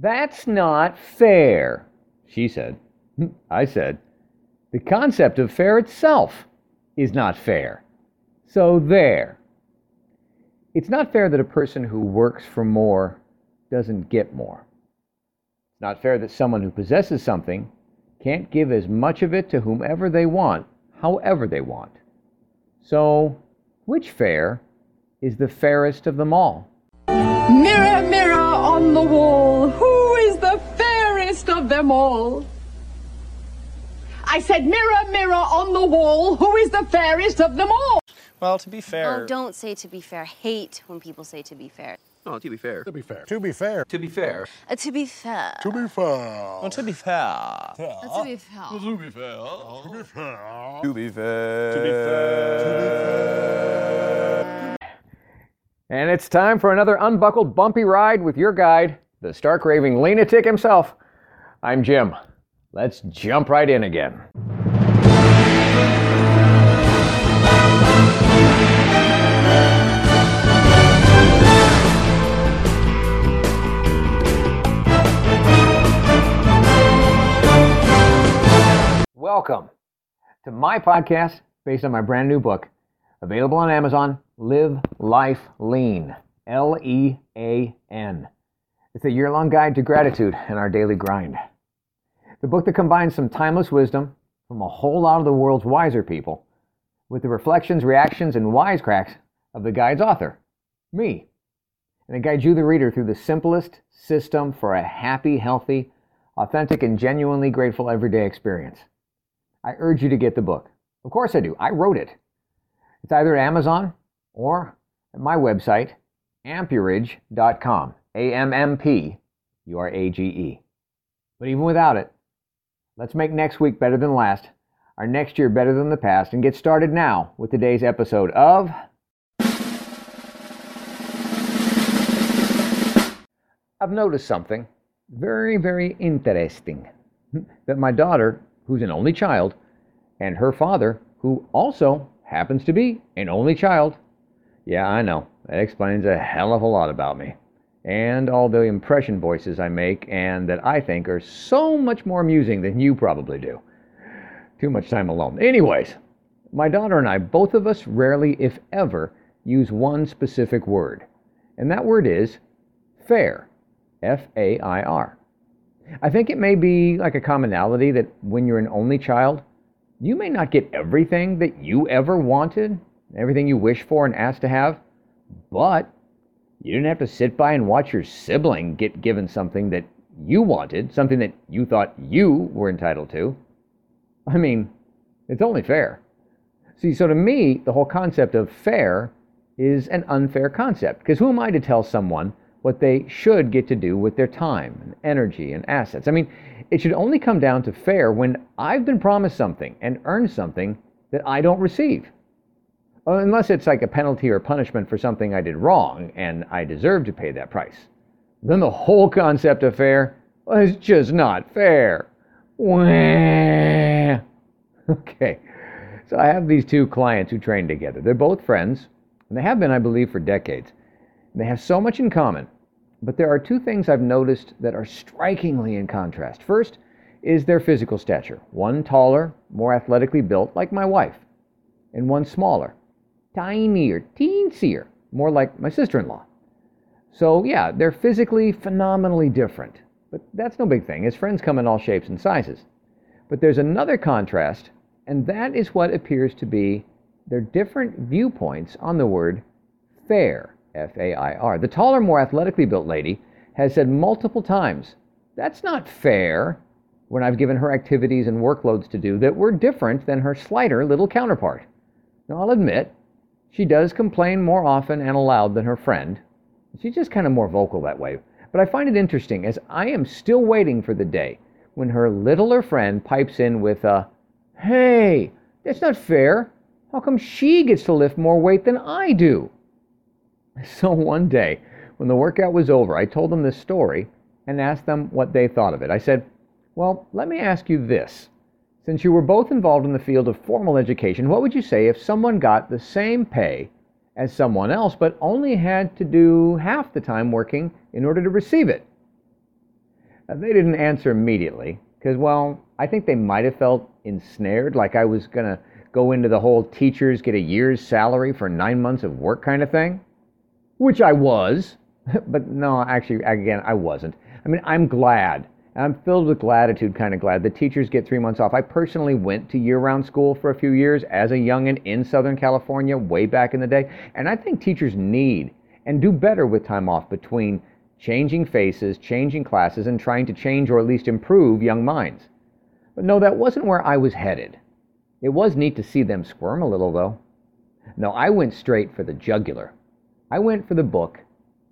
That's not fair, she said. Hmm, I said, The concept of fair itself is not fair. So there. It's not fair that a person who works for more doesn't get more. It's not fair that someone who possesses something can't give as much of it to whomever they want, however they want. So, which fair is the fairest of them all? Mirror, mirror on the wall, who is the fairest of them all? I said, mirror, mirror on the wall, who is the fairest of them all? Well, to be fair. Oh, don't say to be fair. Hate when people say to be fair. Oh, to be fair. To be fair. To be fair. To be fair. Uh, to be fair. To be fair. Well, to be fair. Uh, to be fair. To be fair. To be fair. To be fair. To be fair. And it's time for another unbuckled, bumpy ride with your guide, the stark raving lunatic himself. I'm Jim. Let's jump right in again. Welcome to my podcast based on my brand new book, available on Amazon Live Life Lean. L E A N. It's a year long guide to gratitude and our daily grind. The book that combines some timeless wisdom from a whole lot of the world's wiser people with the reflections, reactions, and wisecracks of the guide's author, me. And it guides you, the reader, through the simplest system for a happy, healthy, authentic, and genuinely grateful everyday experience. I urge you to get the book. Of course I do. I wrote it. It's either Amazon or at my website, ammpurage.com. A M M P U R A G E. But even without it, let's make next week better than last, our next year better than the past, and get started now with today's episode of. I've noticed something very, very interesting. That my daughter, who's an only child, and her father, who also happens to be an only child, yeah, I know, that explains a hell of a lot about me. And all the impression voices I make and that I think are so much more amusing than you probably do. Too much time alone. Anyways, my daughter and I, both of us rarely, if ever, use one specific word. And that word is fair. F A I R. I think it may be like a commonality that when you're an only child, you may not get everything that you ever wanted, everything you wish for and asked to have, but you didn't have to sit by and watch your sibling get given something that you wanted, something that you thought you were entitled to. I mean, it's only fair. See, so to me, the whole concept of fair is an unfair concept. Because who am I to tell someone what they should get to do with their time and energy and assets? I mean, it should only come down to fair when I've been promised something and earned something that I don't receive. Uh, unless it's like a penalty or punishment for something I did wrong and I deserve to pay that price. Then the whole concept of fair is just not fair. Okay, so I have these two clients who train together. They're both friends, and they have been, I believe, for decades. They have so much in common, but there are two things I've noticed that are strikingly in contrast. First is their physical stature one taller, more athletically built, like my wife, and one smaller, tinier, teensier, more like my sister in law. So, yeah, they're physically phenomenally different, but that's no big thing, as friends come in all shapes and sizes. But there's another contrast, and that is what appears to be their different viewpoints on the word fair, F A I R. The taller, more athletically built lady has said multiple times, That's not fair, when I've given her activities and workloads to do that were different than her slighter little counterpart. Now, I'll admit, she does complain more often and aloud than her friend. She's just kind of more vocal that way. But I find it interesting as I am still waiting for the day when her littler friend pipes in with a, Hey, that's not fair. How come she gets to lift more weight than I do? So one day, when the workout was over, I told them this story and asked them what they thought of it. I said, Well, let me ask you this. Since you were both involved in the field of formal education, what would you say if someone got the same pay as someone else but only had to do half the time working in order to receive it? Uh, They didn't answer immediately because, well, I think they might have felt ensnared, like I was going to go into the whole teachers get a year's salary for nine months of work kind of thing, which I was. but no, actually, again, I wasn't. I mean, I'm glad. I'm filled with gratitude, kind of glad. The teachers get three months off. I personally went to year round school for a few years as a youngin' in Southern California way back in the day, and I think teachers need and do better with time off between changing faces, changing classes, and trying to change or at least improve young minds. But no, that wasn't where I was headed. It was neat to see them squirm a little, though. No, I went straight for the jugular. I went for the book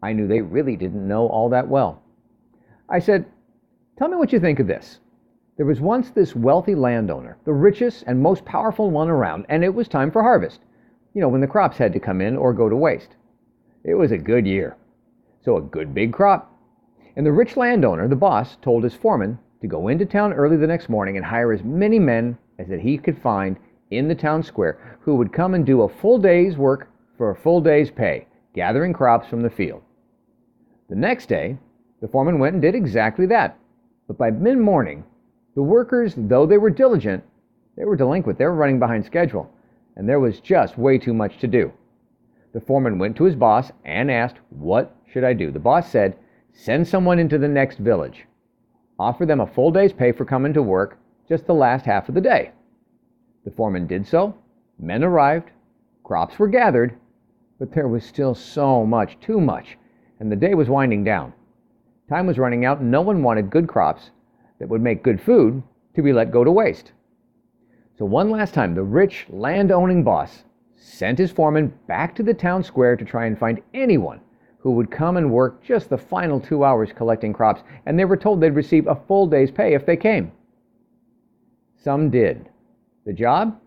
I knew they really didn't know all that well. I said, Tell me what you think of this. There was once this wealthy landowner, the richest and most powerful one around, and it was time for harvest. You know, when the crops had to come in or go to waste. It was a good year. So, a good big crop. And the rich landowner, the boss, told his foreman to go into town early the next morning and hire as many men as that he could find in the town square who would come and do a full day's work for a full day's pay, gathering crops from the field. The next day, the foreman went and did exactly that. But by mid morning, the workers, though they were diligent, they were delinquent. They were running behind schedule, and there was just way too much to do. The foreman went to his boss and asked, What should I do? The boss said, Send someone into the next village. Offer them a full day's pay for coming to work just the last half of the day. The foreman did so. Men arrived. Crops were gathered. But there was still so much, too much, and the day was winding down. Time was running out, and no one wanted good crops that would make good food to be let go to waste. So, one last time, the rich land owning boss sent his foreman back to the town square to try and find anyone who would come and work just the final two hours collecting crops, and they were told they'd receive a full day's pay if they came. Some did. The job?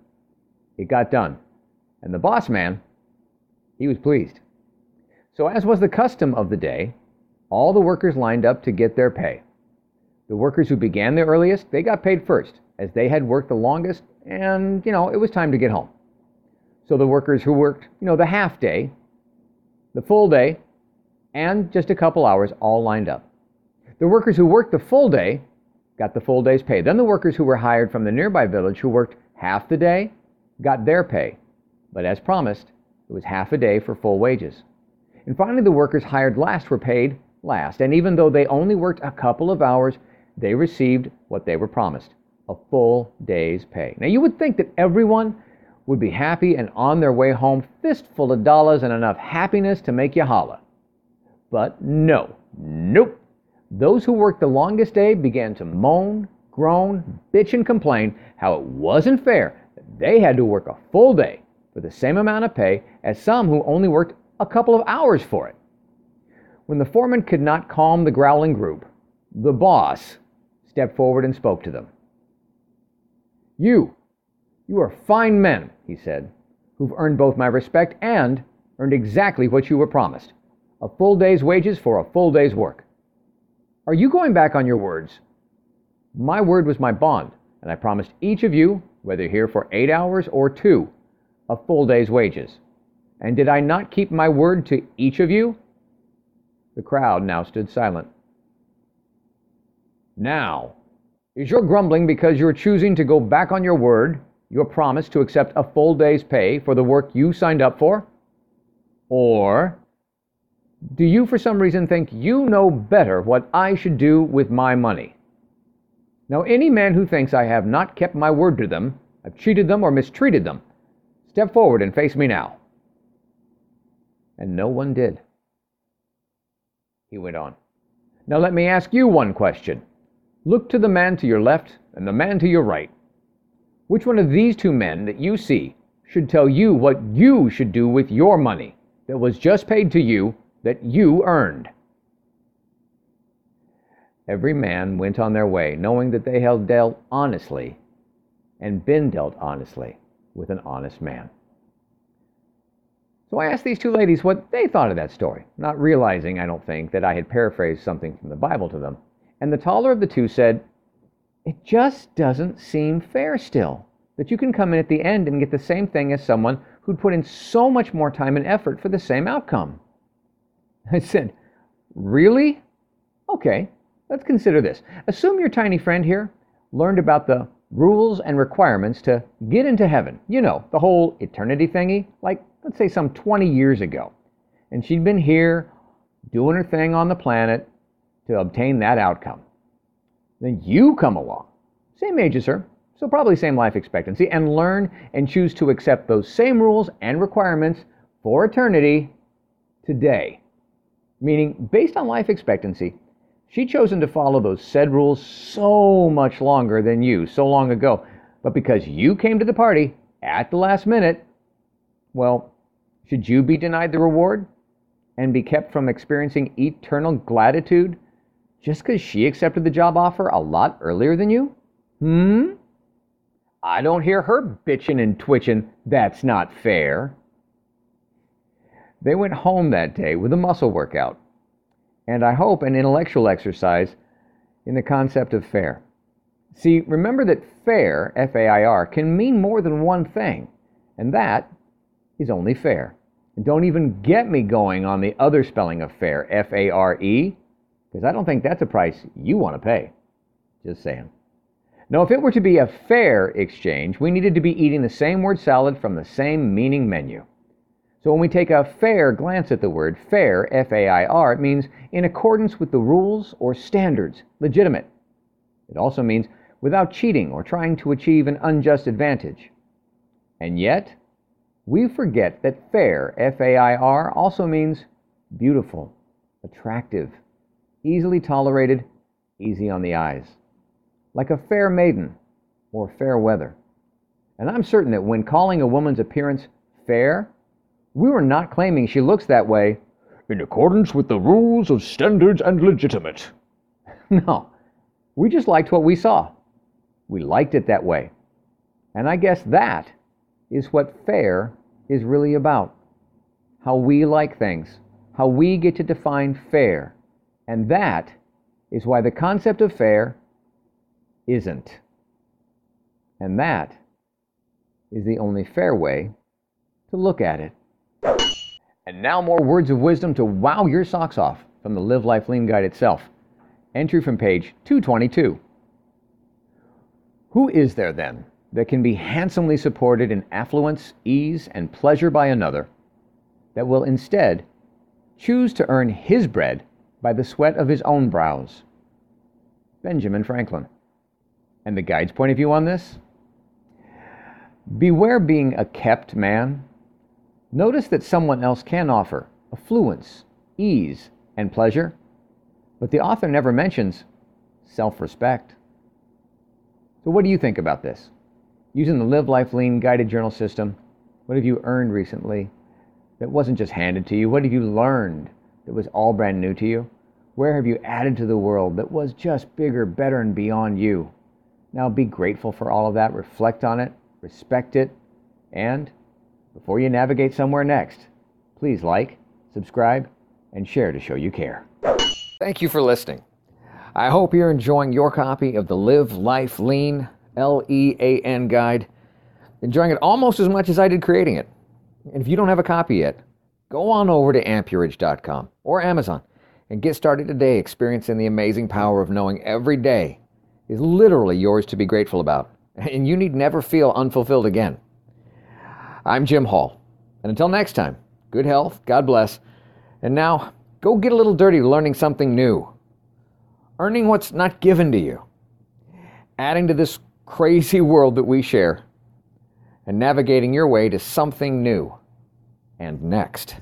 It got done. And the boss man, he was pleased. So, as was the custom of the day, all the workers lined up to get their pay. The workers who began the earliest, they got paid first, as they had worked the longest, and, you know, it was time to get home. So the workers who worked, you know, the half day, the full day, and just a couple hours all lined up. The workers who worked the full day got the full day's pay. Then the workers who were hired from the nearby village who worked half the day got their pay. But as promised, it was half a day for full wages. And finally, the workers hired last were paid last. And even though they only worked a couple of hours, they received what they were promised a full day's pay. Now, you would think that everyone would be happy and on their way home, fistful of dollars and enough happiness to make you holla. But no, nope. Those who worked the longest day began to moan, groan, bitch, and complain how it wasn't fair that they had to work a full day for the same amount of pay as some who only worked a couple of hours for it. When the foreman could not calm the growling group, the boss stepped forward and spoke to them. You, you are fine men, he said, who've earned both my respect and earned exactly what you were promised a full day's wages for a full day's work. Are you going back on your words? My word was my bond, and I promised each of you, whether here for eight hours or two, a full day's wages. And did I not keep my word to each of you? The crowd now stood silent. Now, is your grumbling because you're choosing to go back on your word, your promise to accept a full day's pay for the work you signed up for? Or do you, for some reason, think you know better what I should do with my money? Now, any man who thinks I have not kept my word to them, I've cheated them or mistreated them, step forward and face me now. And no one did. He went on. Now, let me ask you one question. Look to the man to your left and the man to your right. Which one of these two men that you see should tell you what you should do with your money that was just paid to you that you earned? Every man went on their way, knowing that they had dealt honestly and been dealt honestly with an honest man. So I asked these two ladies what they thought of that story, not realizing, I don't think, that I had paraphrased something from the Bible to them. And the taller of the two said, It just doesn't seem fair still that you can come in at the end and get the same thing as someone who'd put in so much more time and effort for the same outcome. I said, Really? Okay. Let's consider this. Assume your tiny friend here learned about the rules and requirements to get into heaven. You know, the whole eternity thingy, like, let's say, some 20 years ago. And she'd been here doing her thing on the planet to obtain that outcome. Then you come along, same age as her, so probably same life expectancy, and learn and choose to accept those same rules and requirements for eternity today. Meaning, based on life expectancy, she'd chosen to follow those said rules so much longer than you, so long ago. But because you came to the party at the last minute, well, should you be denied the reward and be kept from experiencing eternal gratitude just because she accepted the job offer a lot earlier than you? Hmm? I don't hear her bitching and twitching. That's not fair. They went home that day with a muscle workout, and I hope an intellectual exercise in the concept of fair. See, remember that fair, F A I R, can mean more than one thing, and that is only fair. And don't even get me going on the other spelling of fair, F A R E, because I don't think that's a price you want to pay. Just saying. Now, if it were to be a fair exchange, we needed to be eating the same word salad from the same meaning menu. So when we take a fair glance at the word fair, F A I R, it means in accordance with the rules or standards, legitimate. It also means without cheating or trying to achieve an unjust advantage. And yet, we forget that fair, F A I R, also means beautiful, attractive, easily tolerated, easy on the eyes, like a fair maiden or fair weather. And I'm certain that when calling a woman's appearance fair, we were not claiming she looks that way In accordance with the rules of standards and legitimate. No, we just liked what we saw. We liked it that way. And I guess that is what fair is really about. How we like things, how we get to define fair. And that is why the concept of fair isn't. And that is the only fair way to look at it. And now, more words of wisdom to wow your socks off from the Live Life Lean Guide itself. Entry from page 222. Who is there then that can be handsomely supported in affluence, ease, and pleasure by another, that will instead choose to earn his bread by the sweat of his own brows? Benjamin Franklin. And the guide's point of view on this? Beware being a kept man. Notice that someone else can offer affluence, ease, and pleasure, but the author never mentions self respect. So, what do you think about this? Using the Live Life Lean guided journal system, what have you earned recently that wasn't just handed to you? What have you learned that was all brand new to you? Where have you added to the world that was just bigger, better, and beyond you? Now be grateful for all of that, reflect on it, respect it, and before you navigate somewhere next, please like, subscribe, and share to show you care. Thank you for listening. I hope you're enjoying your copy of the Live Life Lean L E A N guide, enjoying it almost as much as I did creating it. And if you don't have a copy yet, go on over to ammpurage.com or Amazon and get started today experiencing the amazing power of knowing every day is literally yours to be grateful about, and you need never feel unfulfilled again. I'm Jim Hall, and until next time, good health, God bless, and now go get a little dirty learning something new, earning what's not given to you, adding to this crazy world that we share, and navigating your way to something new. And next.